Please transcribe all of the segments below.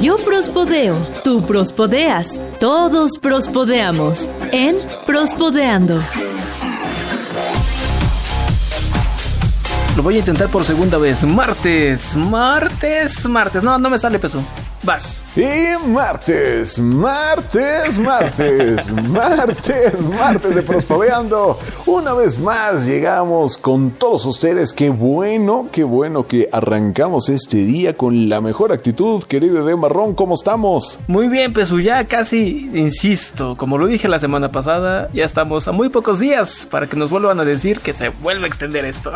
Yo prospodeo, tú prospodeas, todos prospodeamos en Prospodeando. Lo voy a intentar por segunda vez. Martes, martes, martes. No, no me sale peso. Vas. Y martes, martes, martes, martes, martes de Prospodeando. Una vez más llegamos con todos ustedes. Qué bueno, qué bueno que arrancamos este día con la mejor actitud, querido de Marrón. ¿Cómo estamos? Muy bien, Pesu. Ya casi, insisto, como lo dije la semana pasada, ya estamos a muy pocos días para que nos vuelvan a decir que se vuelva a extender esto.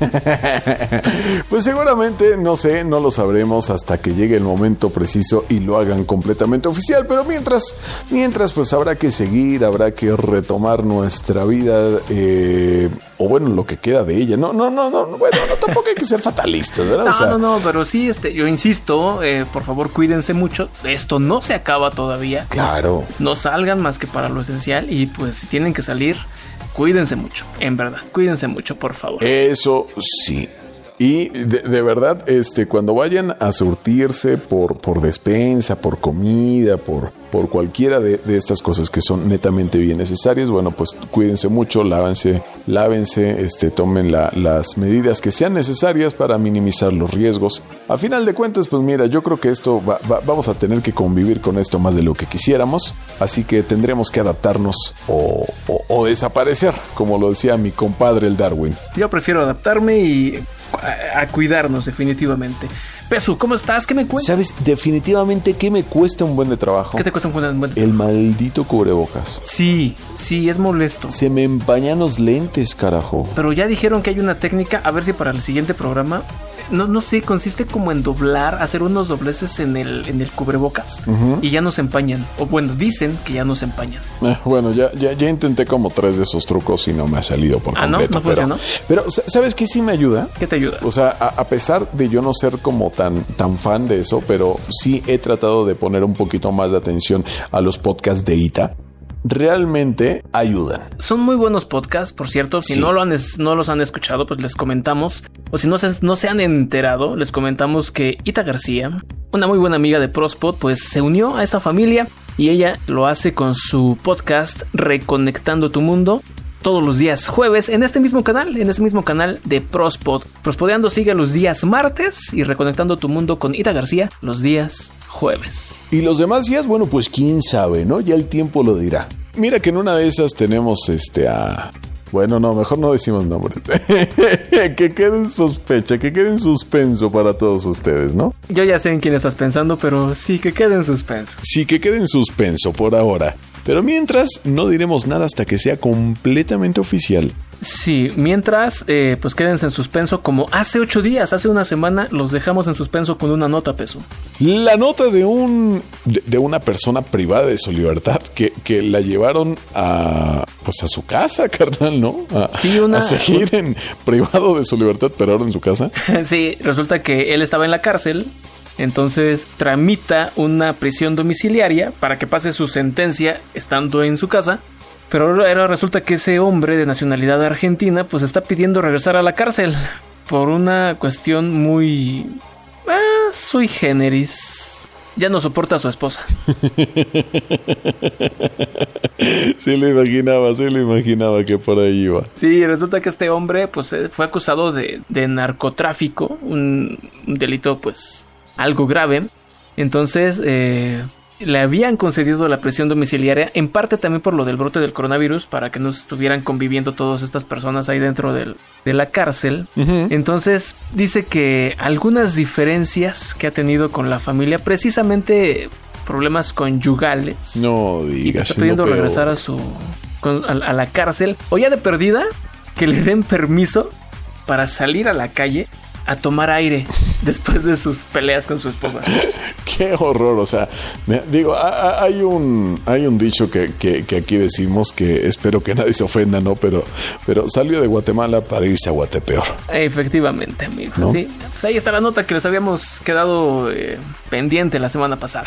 pues seguramente, no sé, no lo sabremos hasta que llegue el momento preciso y lo hagan completamente oficial. Pero mientras, mientras pues habrá que seguir, habrá que retomar nuestra vida, eh, o bueno, lo que queda de ella. No, no, no, no, bueno, no, tampoco hay que ser fatalistas, ¿verdad? No, no, no, pero sí, este, yo insisto, eh, por favor cuídense mucho. Esto no se acaba todavía. Claro. No salgan más que para lo esencial y pues si tienen que salir, cuídense mucho, en verdad, cuídense mucho, por favor. Eso sí. Y de, verdad, este, cuando vayan a surtirse por, por despensa, por comida, por, por cualquiera de, estas cosas que son netamente bien necesarias, bueno, pues cuídense mucho, lávense, lávense, este, tomen las medidas que sean necesarias para minimizar los riesgos. A final de cuentas, pues mira, yo creo que esto vamos a tener que convivir con esto más de lo que quisiéramos, así que tendremos que adaptarnos o, o desaparecer, como lo decía mi compadre el Darwin. Yo prefiero adaptarme y a, cuidarnos definitivamente. Pesu, ¿cómo estás? ¿Qué me cuesta? ¿Sabes definitivamente qué me cuesta un buen de trabajo? ¿Qué te cuesta un buen de trabajo? El maldito cubrebocas. Sí, sí, es molesto. Se me empañan los lentes, carajo. Pero ya dijeron que hay una técnica, a ver si para el siguiente programa no, no sé, consiste como en doblar, hacer unos dobleces en el, en el cubrebocas y ya no se empañan. O bueno, dicen que ya no se empañan. Eh, bueno, ya, ya, ya, intenté como tres de esos trucos y no me ha salido por ah, completo. ¿no? ¿No funcionó? Pero, ¿sabes qué sí me ayuda? ¿Qué te ayuda? O sea, a, pesar de yo no ser como tan, tan fan de eso, pero sí he tratado de poner un poquito más de atención a los podcasts de ITA realmente ayudan. Son muy buenos podcasts, por cierto. Si no, lo han, no los han escuchado, pues les comentamos. O si no se, no se han enterado, les comentamos que Ita García, una muy buena amiga de Prospod, pues se unió a esta familia y ella lo hace con su podcast Reconectando tu Mundo todos los días jueves en este mismo canal, en este mismo canal de Prospod. Prospodeando sigue los días martes y Reconectando tu Mundo con Ita García los días jueves. Y los demás días, bueno, pues quién sabe, ¿no? Ya el tiempo lo dirá. Mira que en una de esas tenemos este a bueno, no, mejor no decimos nombres. que quede en sospecha, que quede en suspenso para todos ustedes, ¿no? Yo ya sé en quién estás pensando, pero sí, que quede en suspenso. Sí, que quede en suspenso por ahora. Pero mientras, no diremos nada hasta que sea completamente oficial. Sí, mientras, eh, pues quédense en suspenso como hace ocho días, hace una semana, los dejamos en suspenso con una nota, Peso. La nota de un de, una persona privada de su libertad que, que, la llevaron a pues a su casa, carnal, ¿no? A, sí, una... a seguir en privado de su libertad, pero ahora en su casa. sí, resulta que él estaba en la cárcel entonces tramita una prisión domiciliaria para que pase su sentencia estando en su casa pero ahora resulta que ese hombre de nacionalidad argentina pues está pidiendo regresar a la cárcel por una cuestión muy... Eh, sui generis. Ya no soporta a su esposa. sí lo imaginaba, sí lo imaginaba que por ahí iba. Sí, resulta que este hombre pues eh, fue acusado de, de narcotráfico, un, un delito pues algo grave. Entonces, eh, le habían concedido la presión domiciliaria, en parte también por lo del brote del coronavirus, para que no estuvieran conviviendo todas estas personas ahí dentro del, de la cárcel. Entonces dice que algunas diferencias que ha tenido con la familia, precisamente problemas conyugales. No digas. Y está pidiendo regresar a su a, a la cárcel o ya de perdida que le den permiso para salir a la calle a tomar aire después de sus peleas con su esposa. Qué horror, o sea, digo, hay un, hay un dicho que, aquí decimos que espero que nadie se ofenda, ¿no? Pero, pero salió de Guatemala para irse a Guatepeor. Efectivamente, amigo. Sí, pues ahí está la nota que les habíamos quedado eh, pendiente la semana pasada.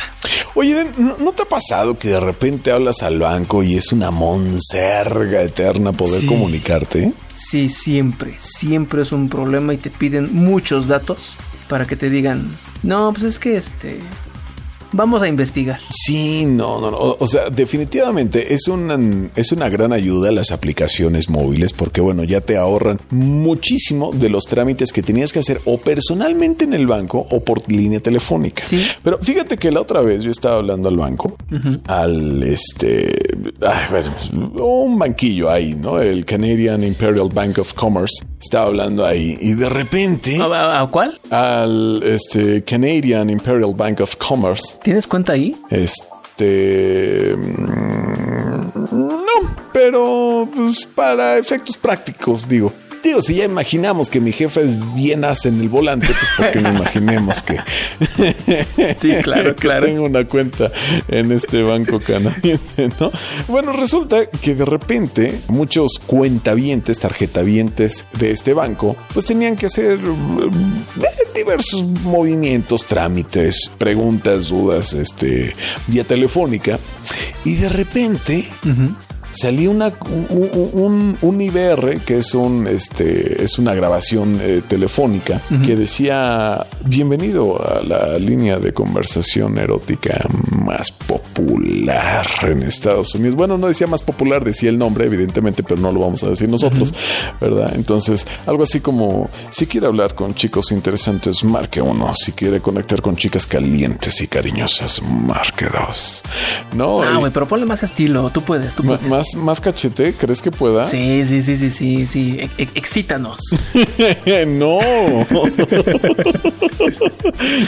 Oye, ¿no, te ha pasado que de repente hablas al banco y es una monserga eterna poder comunicarte? Sí, siempre, siempre es un problema y te piden muchos datos para que te digan, no, pues es que este, vamos a investigar. Sí, no, no, no. O, o sea, definitivamente es una, es una gran ayuda las aplicaciones móviles porque, bueno, ya te ahorran muchísimo de los trámites que tenías que hacer o personalmente en el banco o por línea telefónica. Sí. Pero fíjate que la otra vez yo estaba hablando al banco, al este, ay, bueno, un banquillo ahí, ¿no? El Canadian Imperial Bank of Commerce. Estaba hablando ahí y de repente ¿A, a- a cuál? al este Canadian Imperial Bank of Commerce ¿Tienes cuenta ahí? este. mm, No, pero pues, para efectos prácticos, digo. Digo, si ya imaginamos que mi jefe es bien as en el volante, pues porque no imaginemos que, Sí, claro, claro. tengo una cuenta en este banco canadiense, ¿no? Bueno, resulta que de repente muchos cuentavientes, tarjetavientes de este banco, pues tenían que hacer mm, diversos movimientos, trámites, preguntas, dudas, este, vía telefónica. Y de repente salió una, un, un- un IBR, que es, un, este, es una grabación eh, telefónica, que decía, bienvenido a la línea de conversación erótica más popular en Estados Unidos. Bueno, no decía más popular, decía el nombre, evidentemente, pero no lo vamos a decir nosotros, ¿verdad? Entonces, algo así como, si quiere hablar con chicos interesantes, marque uno. Si quiere conectar con chicas calientes y cariñosas, marque dos. ¿No? Ah, güey, pero ponle más estilo. Tú puedes, tú puedes. más, más cachete, ¿crees que pueda? Sí, sí, sí, sí, sí, sí. E- e- excítanos. no.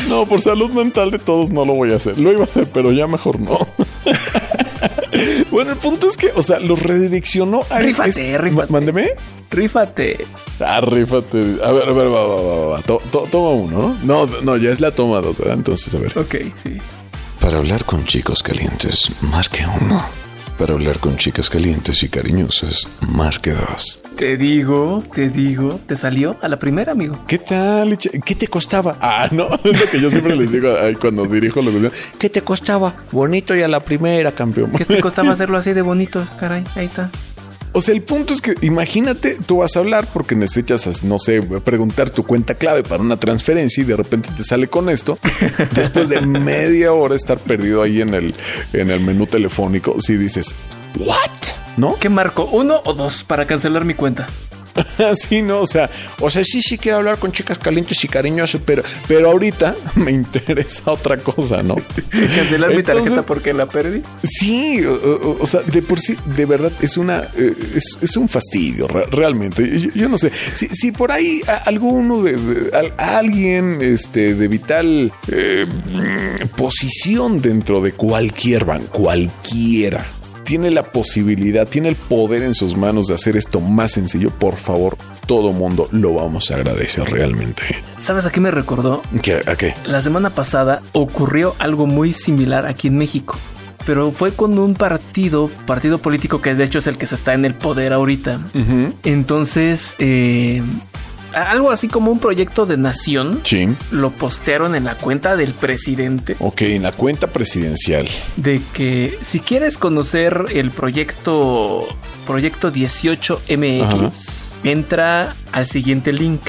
no, por salud mental de todos no lo voy a hacer. Lo iba a hacer, pero ya mejor no. bueno, el punto es que, o sea, los redireccionó a Rífate, es- rífate. Mándeme. Rífate. Ah, rífate. A ver, a ver, va, va, va, va. To- to- toma uno, ¿no? No, no, ya es la toma dos, ¿verdad? Entonces, a ver. Ok, sí. Para hablar con chicos calientes, marque uno. Para hablar con chicas calientes y cariñosas, marque dos. Te digo, te digo, te salió a la primera, amigo. ¿Qué tal? ¿Qué te costaba? Ah, no, es lo que yo siempre les digo cuando dirijo los videos. ¿Qué te costaba? Bonito y a la primera, campeón. ¿Qué te costaba hacerlo así de bonito? Caray, ahí está. O sea, el punto es que imagínate, tú vas a hablar porque necesitas, no sé, preguntar tu cuenta clave para una transferencia y de repente te sale con esto. Después de media hora estar perdido ahí en el, en el menú telefónico, si dices, ¿what? ¿No? ¿Qué marco? ¿Uno o dos para cancelar mi cuenta? Así, ¿no? O sea, o sea, sí, sí quiero hablar con chicas calientes y cariñosas, pero, pero ahorita me interesa otra cosa, ¿no? Cancelar mi tarjeta porque la perdí. Sí, o, sea, de por sí, de verdad, es una, eh, es, es un fastidio, re- realmente. Yo, yo no sé, si, si por ahí a- alguno de, de- al- alguien este, de vital eh, mm, posición dentro de cualquier banco, cualquiera, tiene la posibilidad, tiene el poder en sus manos de hacer esto más sencillo, por favor, todo mundo lo vamos a agradecer realmente. ¿Sabes a qué me recordó? ¿Qué, ¿A qué? La semana pasada ocurrió algo muy similar aquí en México. Pero fue con un partido, partido político que de hecho es el que se está en el poder ahorita. Entonces, eh, algo así como un proyecto de nación Sí. lo postearon en la cuenta del presidente Ok, en la cuenta presidencial. de que si quieres conocer el proyecto proyecto 18MX, entra al siguiente link.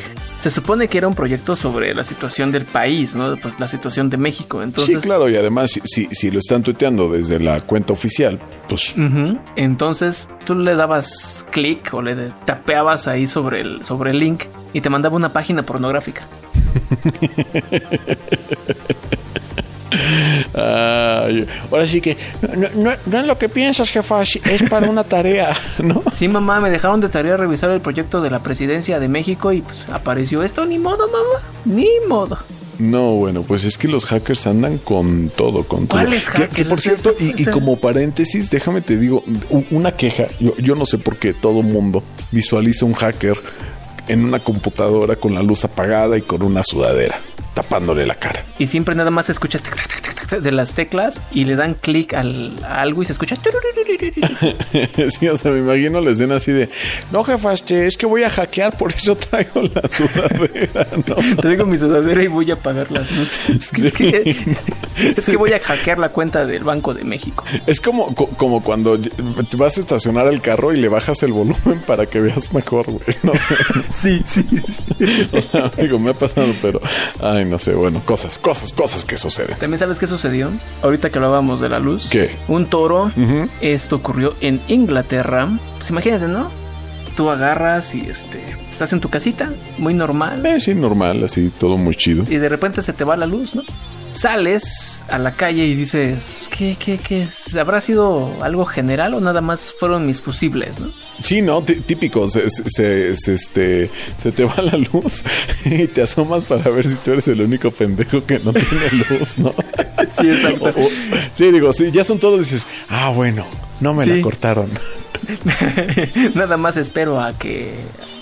Se supone que era un proyecto sobre la situación del país, ¿no? Pues la situación de México. Entonces, sí, claro, y además, si, si, si lo están tuiteando desde la cuenta oficial, pues. Entonces tú le dabas clic o le tapeabas ahí sobre el, sobre el link y te mandaba una página pornográfica. Ay, ahora sí que no, no, no es lo que piensas, jefa, es para una tarea, ¿no? Sí, mamá, me dejaron de tarea revisar el proyecto de la presidencia de México y pues apareció esto. Ni modo, mamá. Ni modo. No, bueno, pues es que los hackers andan con todo, con todo. ¿Cuáles Que- que, hackers? por cierto, y, como paréntesis, déjame te digo, una queja. Yo, yo no sé por qué todo mundo visualiza un hacker en una computadora con la luz apagada y con una sudadera tapándole la cara. Y siempre nada más se escucha de las teclas y le dan clic al, a algo y se escucha. sí, o sea, me imagino la escena así de, no, jefa, este, es que voy a hackear, por eso traigo la sudadera, ¿no? Traigo mi sudadera y voy a apagar las luces. Es que, es que voy a hackear la cuenta del Banco de México. Es como, co- como cuando vas a estacionar el carro y le bajas el volumen para que veas mejor, güey. No sé. Sí, sí. O sea, digo, me ha pasado, pero, ay, no sé, bueno, cosas, cosas, cosas que suceden. También sabes que sucedió? Ahorita que hablábamos de la luz. ¿Qué? Un toro. Esto ocurrió en Inglaterra. Pues imagínate, ¿no? Tú agarras y este. Estás en tu casita, muy normal. Eh, sí, normal, así, todo muy chido. Y de repente se te va la luz, ¿no? Sales a la calle y dices, ¿qué, qué, qué? ¿Habrá sido algo general o nada más fueron mis fusibles, no? Sí, no, Tí- típico, se, se- se- este, se te va la luz y te asomas para ver si tú eres el único pendejo que no tiene luz, ¿no? Sí, exacto. O- o- sí, digo, sí, ya son todos, dices, ah, bueno, no me Sí. la cortaron. Nada más espero a que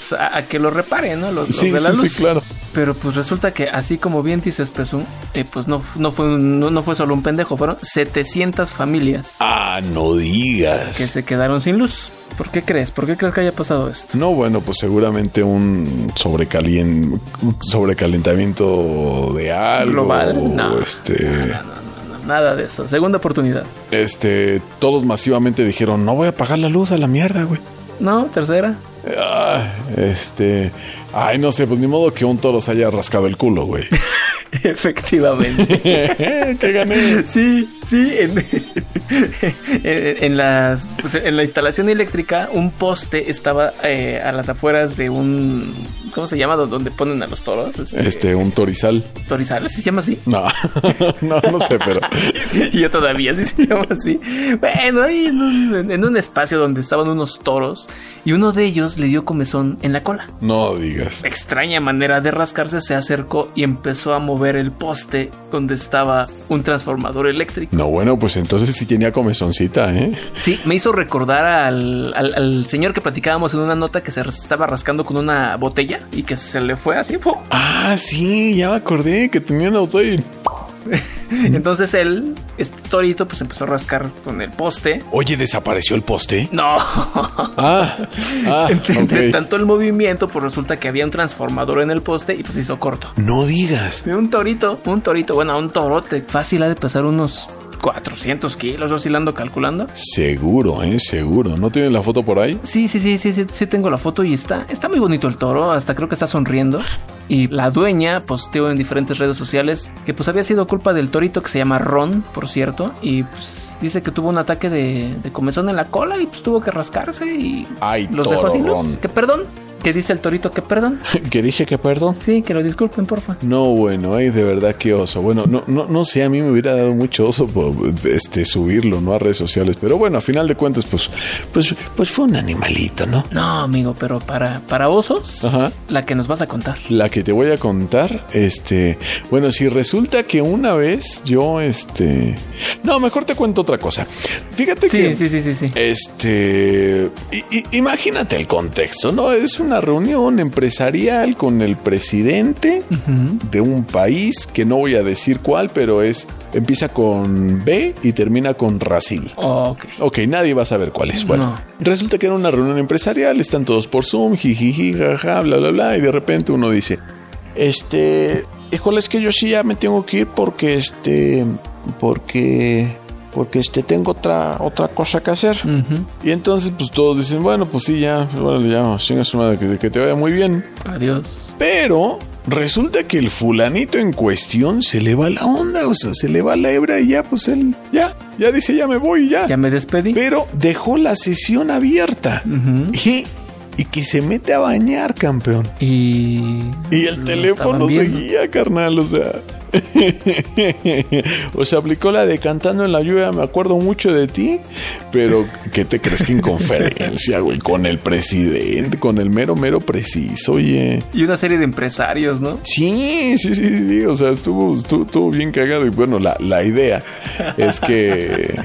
pues, a, a que lo reparen, ¿no? Los, los Sí, de la sí, sí, luz. claro. Pero pues resulta que así como bien dices, Pesú, eh, pues no, no fue un- no, no fue solo un pendejo, fueron 700 familias Ah, no que digas. se quedaron sin luz. ¿Por qué crees? ¿Por qué crees que haya pasado esto? No, bueno, pues seguramente un sobrecalien- sobrecalentamiento de algo. Global, no. Este, No, nada de eso. Segunda oportunidad. este, todos masivamente dijeron, no voy a apagar la luz a la mierda, güey. No, tercera. Ah, este, ay, no sé, pues ni modo que un toro se haya rascado el culo, güey. Efectivamente. que gané. Sí, sí, en, en, en las, pues, en la instalación eléctrica un poste estaba eh, a las afueras de un, ¿cómo se llama? Donde ponen a los toros. Este, Este, un torizal. Torizal, ¿se llama así? No, no, no sé, pero. Yo todavía sí se llama así. Bueno, ahí en un, en un espacio donde estaban unos toros y uno de ellos le dio comezón en la cola. No digas. Extraña manera de rascarse, se acercó y empezó a mover el poste donde estaba un transformador eléctrico. No, bueno, pues entonces sí tenía comezoncita, ¿eh? Sí, me hizo recordar al, al- al señor que platicábamos en una nota que se estaba rascando con una botella y que se le fue así. ¡fu! Ah, sí, ya me acordé que tenía un auto y. Entonces él, este torito, pues empezó a rascar con el poste. Oye, desapareció el poste. No. Ah, ah, Entre, tanto el movimiento, pues resulta que había un transformador en el poste y pues hizo corto. No digas. Un torito, un torito, bueno, un torote. Fácil ha de pesar unos 400 kilos, oscilando, calculando. Seguro, ¿eh? Seguro. ¿No tienes la foto por ahí? Sí, sí, sí, sí, sí, sí tengo la foto y está, está muy bonito el toro, hasta creo que está sonriendo. Y la dueña posteó en diferentes redes sociales que pues había sido culpa del torito que se llama Ron, por cierto, y pues dice que tuvo un ataque de, de comezón en la cola y pues tuvo que rascarse y Ay, los dejó sin luz. Ron. Que perdón, que dice el torito que perdón. que dije que perdón. Sí, que lo disculpen, porfa. No, bueno, ay, de verdad qué oso. Bueno, no, no, no sé, a mí me hubiera dado mucho oso por, este, subirlo, ¿no? A redes sociales. Pero bueno, a final de cuentas, pues, pues, pues fue un animalito, ¿no? No, amigo, pero para, para osos, Ajá. la que nos vas a contar. La que te voy a contar, este, bueno, si resulta que una vez yo, este, no, mejor te cuento otra cosa. Fíjate Sí, que, sí, sí, sí, sí. este, imagínate el contexto, ¿no? Es una reunión empresarial con el presidente de un país que no voy a decir cuál, pero es, empieza con B y termina con Brasil. Ok. Ok, nadie va a saber cuál es. Bueno, No. resulta que era una reunión empresarial, están todos por Zoom, jijiji, jaja, bla, bla, bla, y de repente uno dice, este, híjole, es que yo sí ya me tengo que ir porque, este, porque, porque, este, tengo otra, otra cosa que hacer. Y entonces, pues todos dicen, bueno, pues sí, ya, bueno, ya, chinga su madre, que, que te vaya muy bien. Adiós. Pero resulta que el fulanito en cuestión se le va la onda, o sea, se le va la hebra y ya, pues él, ya, ya dice, ya me voy, ya. Ya me despedí. Pero dejó la sesión abierta y, y que se mete a bañar, campeón. Y. Y el teléfono seguía, carnal, o sea. o sea, aplicó la de cantando en la lluvia, me acuerdo mucho de ti, pero ¿qué te crees que en conferencia, güey? Con el presidente, con el mero, mero preciso, oye. Y una serie de empresarios, ¿no? Sí, sí, sí, sí, o sea, estuvo, estuvo, estuvo bien cagado y bueno, la, la idea es que,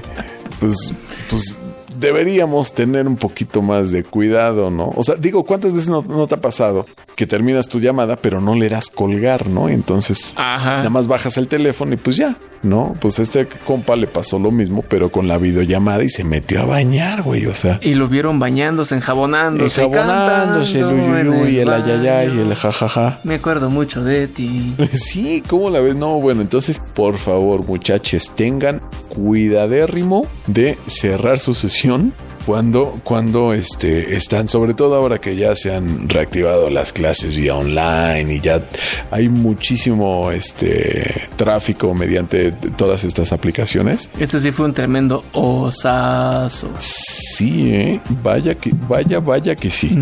pues, pues deberíamos tener un poquito más de cuidado, ¿no? O sea, digo, ¿cuántas veces no, te ha pasado que terminas tu llamada pero no le das colgar, ¿no? Entonces, Ajá. nada más bajas el teléfono y pues ya, ¿no? Pues a este compa le pasó lo mismo, pero con la videollamada y se metió a bañar, güey, o sea. Y lo vieron bañándose, enjabonándose. Enjabonándose, el uyuyuy, en el ayayay, baño. el jajaja. Me acuerdo mucho de ti. Sí, ¿cómo la ves? No, bueno, entonces, por favor, muchachos, tengan cuidadérrimo de cerrar su sesión cuando, cuando este, están, sobre todo ahora que ya se han reactivado las clases vía online y ya hay muchísimo este, tráfico mediante todas estas aplicaciones. Este sí fue un tremendo osazo. Sí, ¿eh? vaya que, vaya, vaya que sí.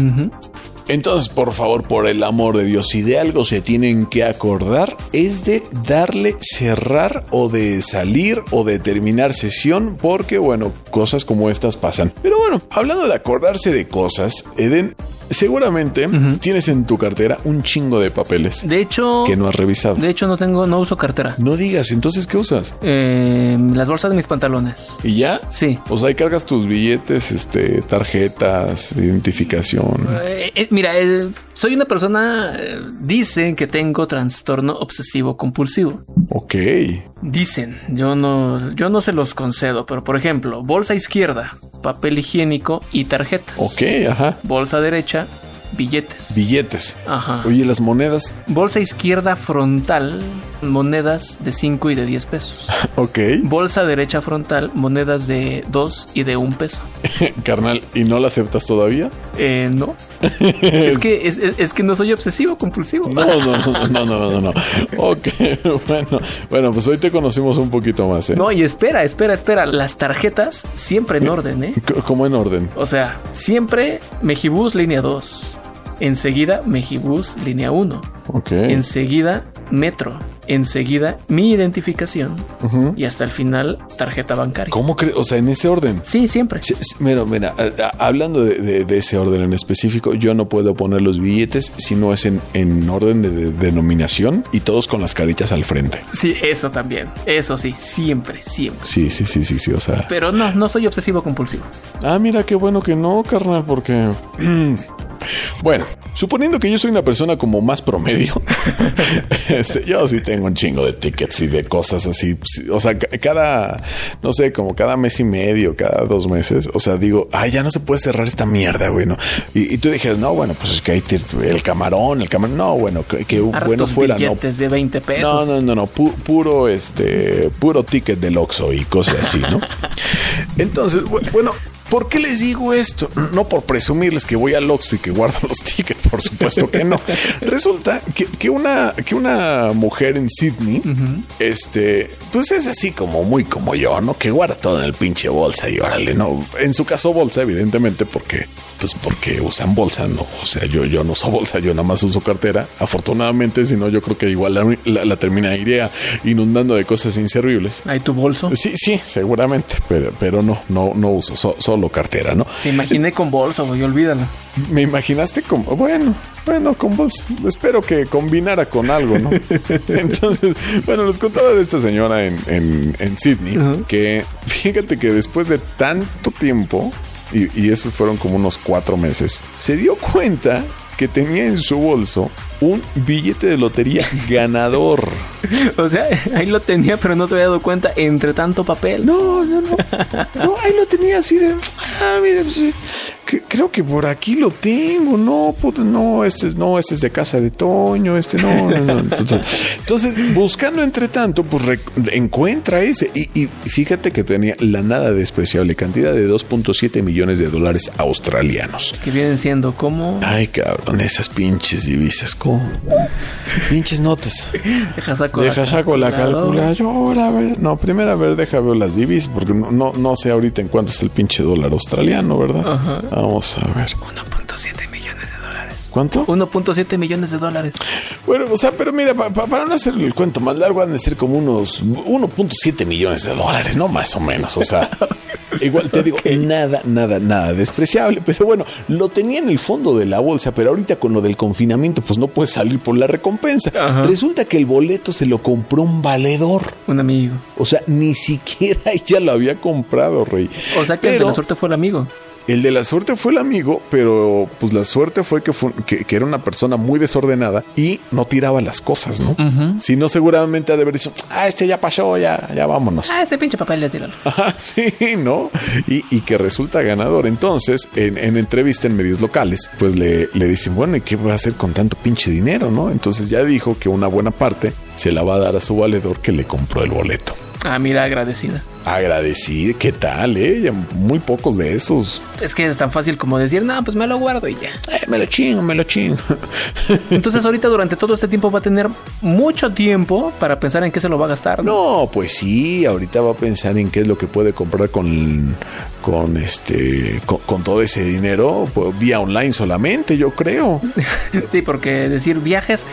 Entonces, por favor, por el amor de Dios, si de algo se tienen que acordar, es de darle cerrar o de salir o de terminar sesión, porque bueno, cosas como estas pasan. Pero bueno, hablando de acordarse de cosas, Eden, seguramente tienes en tu cartera un chingo de papeles. De hecho, que no has revisado. De hecho, no tengo, no uso cartera. No digas, entonces, ¿qué usas? Eh, las bolsas de mis pantalones. ¿Y ya? Sí. O sea, ahí cargas tus billetes, este, tarjetas, identificación. Eh, eh, mira, soy una persona, dicen que tengo trastorno obsesivo compulsivo. Ok. Dicen, yo no, yo no se los concedo, pero por ejemplo, bolsa izquierda, papel higiénico y tarjetas. Ok, ajá. Bolsa derecha, billetes. Billetes. Ajá. Oye, las monedas. Bolsa izquierda frontal, monedas de 5 y de 10 pesos. ok. Bolsa derecha frontal, monedas de 2 y de 1 peso. Carnal, ¿y no la aceptas todavía? Eh, no. es, que, es, es, que no soy obsesivo compulsivo. No, no, no, no, no, no, no. Ok, bueno, bueno, pues hoy te conocimos un poquito más, ¿eh? No, y espera, espera, espera. Las tarjetas siempre en orden, ¿eh? ¿Cómo en orden? O sea, siempre Mejibus línea 2. Enseguida Mejibus línea 1. Ok. Enseguida Metro. Enseguida mi identificación. Y hasta el final tarjeta bancaria. ¿Cómo crees? O sea, en ese orden. Sí, siempre. Sí, mira, mira, hablando de, ese orden en específico, yo no puedo poner los billetes si no es en, en orden de, denominación y todos con las caritas al frente. Sí, eso también. Eso sí, siempre, siempre. Sí, sí, sí, sí, sí, o sea. Pero no, no soy obsesivo compulsivo. Ah, mira, qué bueno que no, carnal, porque... Bueno, suponiendo que yo soy una persona como más promedio, este, yo sí tengo un chingo de tickets y de cosas así. O sea, cada, no sé, como cada mes y medio, cada dos meses. O sea, digo, ay, ya no se puede cerrar esta mierda, güey. Y, tú dijeras, no, bueno, pues es que hay el camarón, el camarón. No, bueno, que, bueno fuera, no. de 20 pesos. No, no, no, no. puro, este, puro ticket del Oxxo y cosas así, ¿no? Entonces, bueno, ¿Por qué les digo esto? No por presumirles que voy al Oxxo y que guardo los tickets, por supuesto que no. Resulta que, una, que una mujer en Sydney, este, pues es así como muy como yo, ¿no? Que guarda todo en el pinche bolsa y órale, ¿no? En su caso bolsa, evidentemente, porque, pues porque usan bolsa, ¿no? O sea, yo, yo no uso bolsa, yo nada más uso cartera. Afortunadamente, si no, yo creo que igual la, la, terminaría inundando de cosas inservibles. ¿Hay tu bolso? Sí, sí, seguramente, pero, pero no, no, no uso, solo cartera, ¿no? Te imaginé con bolsa, güey, olvídalo. Me imaginaste con, bueno, bueno, con bolsa. Espero que combinara con algo, ¿no? Entonces, bueno, les contaba de esta señora en, en, Sydney, que fíjate que después de tanto tiempo, y, y esos fueron como unos cuatro meses, se dio cuenta que tenía en su bolso un billete de lotería ganador. o sea, ahí lo tenía, pero no se había dado cuenta entre tanto papel. No, no, no. No, ahí lo tenía así de. Ah, mire, pues, creo que por aquí lo tengo. No, puto, no, este no, este es de casa de Toño, este no, no, no. Entonces, buscando entre tanto, pues encuentra ese. Y, y, fíjate que tenía la nada despreciable cantidad de 2.7 millones de dólares australianos. Que vienen siendo como. Ay, cabrón, esas pinches divisas Pinches notas. Deja saco, deja saco la calculadora. A ver. No, primero a ver, deja ver las divisas, porque no, no, sé ahorita en cuánto está el pinche dólar australiano, ¿verdad? Vamos a ver. 1.7 millones de dólares. ¿Cuánto? 1.7 millones de dólares. Bueno, o sea, pero mira, para no hacer el cuento más largo, han de ser como unos 1.7 millones de dólares, ¿no? Más o menos, o sea. Igual te digo, nada, nada, nada despreciable. Pero bueno, lo tenía en el fondo de la bolsa, pero ahorita con lo del confinamiento, pues no puede salir por la recompensa. Resulta que el boleto se lo compró un valedor. Un amigo. O sea, ni siquiera ella lo había comprado, Rey. O sea que el de la suerte fue el amigo. El de la suerte fue el amigo, pero pues la suerte fue que, fue, que, era una persona muy desordenada y no tiraba las cosas, ¿no? Si no, seguramente ha de haber dicho, ah, este ya pasó, ya, ya vámonos. Ah, este pinche papel ya tiró. Ajá, sí, ¿no? Y, y, que resulta ganador. Entonces, en, en, entrevista en medios locales, pues le, le dicen, bueno, ¿y qué va a hacer con tanto pinche dinero, no? Entonces ya dijo que una buena parte se la va a dar a su valedor que le compró el boleto. Ah, mira, agradecida. Agradecida, ¿qué tal, eh? Muy pocos de esos. Es que es tan fácil como decir, no, pues me lo guardo y ya. Eh, me lo chingo, me lo chingo. Entonces ahorita durante todo este tiempo va a tener mucho tiempo para pensar en qué se lo va a gastar. No, pues sí, ahorita va a pensar en qué es lo que puede comprar con, con este, con, todo ese dinero, pues, vía online solamente, yo creo. sí, porque decir viajes,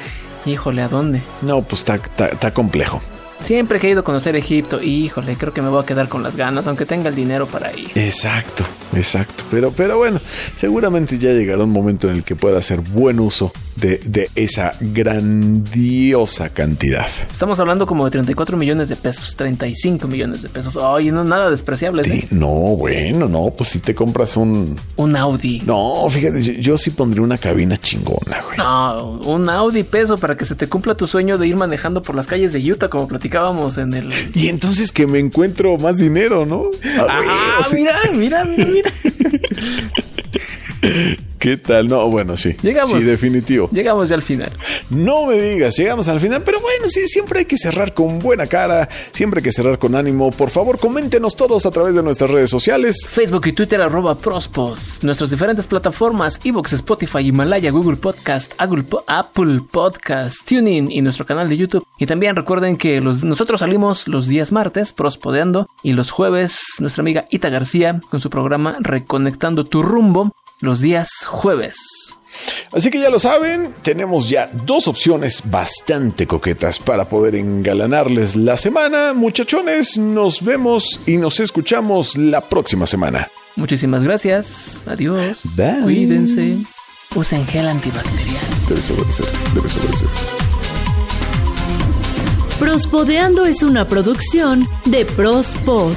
híjole, ¿a dónde? No, pues está complejo. Siempre he querido conocer Egipto. Híjole, creo que me voy a quedar con las ganas, aunque tenga el dinero para ir. Exacto, exacto. Pero, pero bueno, seguramente ya llegará un momento en el que pueda hacer buen uso de, esa grandiosa cantidad. Estamos hablando como de 34 millones de pesos, 35 millones de pesos. Oye, no nada despreciable. ¿eh? no, bueno, no, pues si te compras un... Un Audi. No, fíjate, yo, sí pondría una cabina chingona, güey. No, un Audi peso para que se te cumpla tu sueño de ir manejando por las calles de Utah, como platicábamos en el... Y entonces que me encuentro más dinero, ¿no? Ah, mira, mira, mira, mira. ¿Qué tal? No, bueno, sí. Llegamos. Sí, definitivo. Llegamos ya al final. No me digas, llegamos al final, pero bueno, sí, siempre hay que cerrar con buena cara, siempre hay que cerrar con ánimo. Por favor, coméntenos todos a través de nuestras redes sociales. Facebook y Twitter, arroba Prospod. Nuestras diferentes plataformas, Evox, Spotify, Himalaya, Google Podcast, Apple Podcast, TuneIn y nuestro canal de YouTube. Y también recuerden que nosotros salimos los días martes, Prospodeando, y los jueves, nuestra amiga Ita García con su programa Reconectando tu rumbo los días jueves. Así que ya lo saben, tenemos ya dos opciones bastante coquetas para poder engalanarles la semana. Muchachones, nos vemos y nos escuchamos la próxima semana. Muchísimas gracias. Adiós. Cuídense. Usen gel antibacterial. Debe ser, debe ser, debe ser, debe ser. Prospodeando es una producción de Prospod.